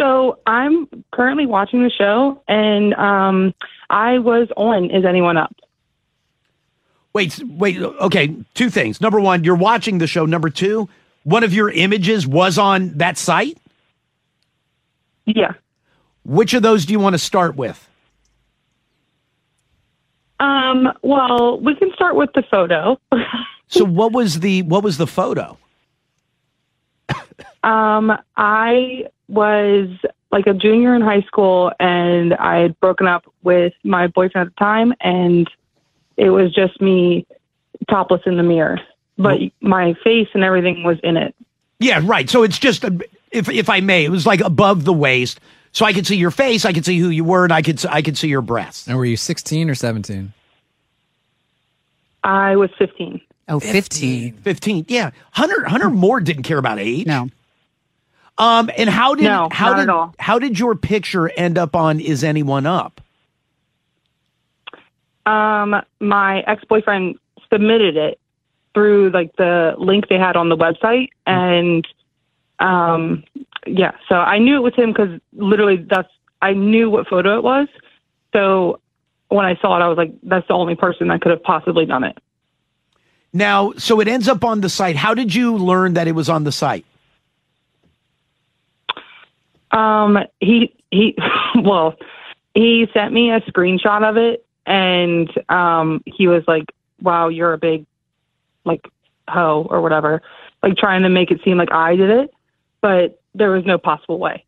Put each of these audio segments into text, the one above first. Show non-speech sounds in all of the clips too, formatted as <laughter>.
So I'm currently watching the show, and um, I was on Is Anyone Up? Wait, wait. Okay, two things. Number one, you're watching the show. Number two, one of your images was on that site. Yeah. Which of those do you want to start with? Um, well, we can start with the photo. <laughs> so what was the what was the photo? um, I was like a junior in high school and I had broken up with my boyfriend at the time and it was just me topless in the mirror. But my face and everything was in it. Yeah, right. So it's just if if I may, it was like above the waist. So I could see your face, I could see who you were, and I could I could see your breasts. And were you 16 or 17? I was 15. Oh, 15. 15. Yeah. Hunter Hunter Moore didn't care about age. No. Um and how did No, how did how did your picture end up on Is Anyone Up? Um, my ex boyfriend submitted it through like the link they had on the website, and um, yeah, so I knew it was him because literally that's I knew what photo it was. So when I saw it, I was like, that's the only person that could have possibly done it. Now, so it ends up on the site. How did you learn that it was on the site? Um, he he, <laughs> well, he sent me a screenshot of it, and um, he was like, "Wow, you're a big like hoe or whatever," like trying to make it seem like I did it, but there was no possible way.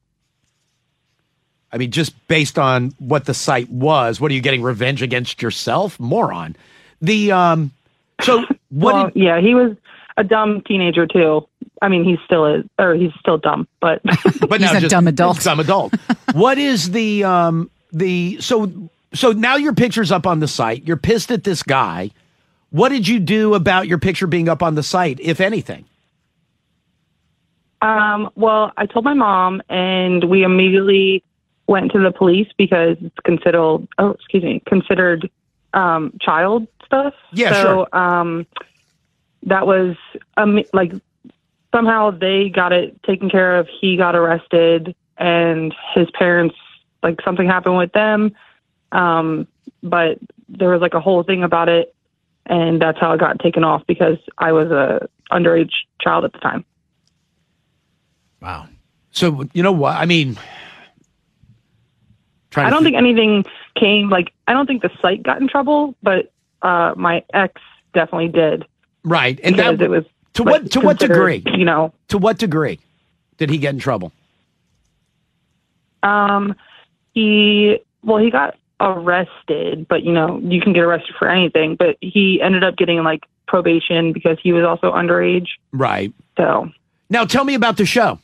I mean, just based on what the site was, what are you getting revenge against yourself? Moron. The um so what well, did, yeah, he was a dumb teenager too. I mean, he still is, or he's still dumb, but <laughs> but He's now a just- dumb adult. Dumb adult. <laughs> what is the um the so so now your picture's up on the site. You're pissed at this guy. What did you do about your picture being up on the site, if anything? Um, well, I told my mom, and we immediately went to the police because it's considered oh, excuse me, considered um, child stuff. Yeah, so, sure. Um, that was um, like somehow they got it taken care of. He got arrested, and his parents like something happened with them. Um, but there was like a whole thing about it, and that's how it got taken off because I was a underage child at the time. Wow. So you know what? I mean, I don't thi- think anything came like I don't think the site got in trouble, but uh, my ex definitely did right, and because that it was to like, what to what degree? You know, To what degree did he get in trouble? um, he well he got arrested, but you know you can get arrested for anything. But he ended up getting like probation because he was also underage. Right. So Now tell me about the show.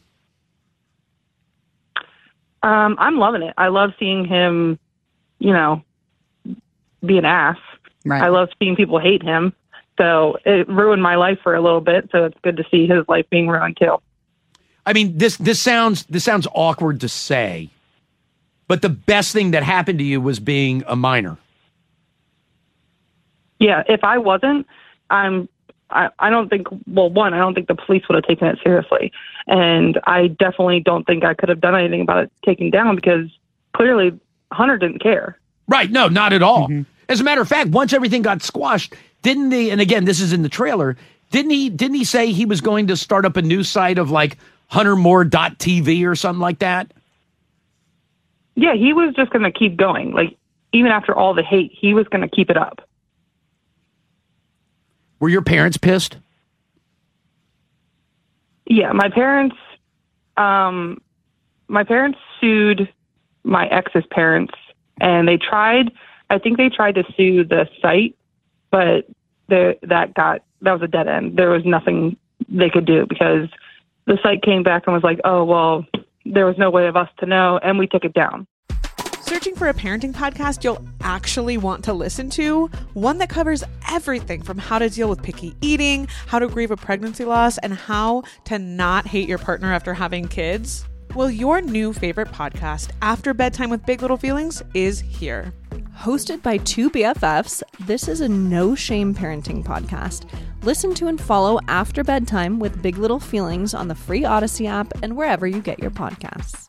um, I'm loving it. I love seeing him, you know, be an ass. Right. I love seeing people hate him. So it ruined my life for a little bit. So it's good to see his life being ruined too. I mean, this this sounds this sounds awkward to say, but the best thing that happened to you was being a minor. Yeah, if I wasn't, I'm. I, I don't think. Well, one, I don't think the police would have taken it seriously, and I definitely don't think I could have done anything about it taking down because clearly Hunter didn't care. Right? No, not at all. Mm-hmm. As a matter of fact, once everything got squashed, didn't he? And again, this is in the trailer. Didn't he? Didn't he say he was going to start up a new site of like HunterMoore.tv or something like that? Yeah, he was just going to keep going. Like even after all the hate, he was going to keep it up. Were your parents pissed? Yeah, my parents. Um, my parents sued my ex's parents, and they tried. I think they tried to sue the site, but the, that got that was a dead end. There was nothing they could do because the site came back and was like, "Oh well, there was no way of us to know, and we took it down. Searching for a parenting podcast you'll actually want to listen to, one that covers everything from how to deal with picky eating, how to grieve a pregnancy loss, and how to not hate your partner after having kids. Well, your new favorite podcast, After Bedtime with Big Little Feelings, is here. Hosted by two BFFs, this is a no shame parenting podcast. Listen to and follow After Bedtime with Big Little Feelings on the free Odyssey app and wherever you get your podcasts.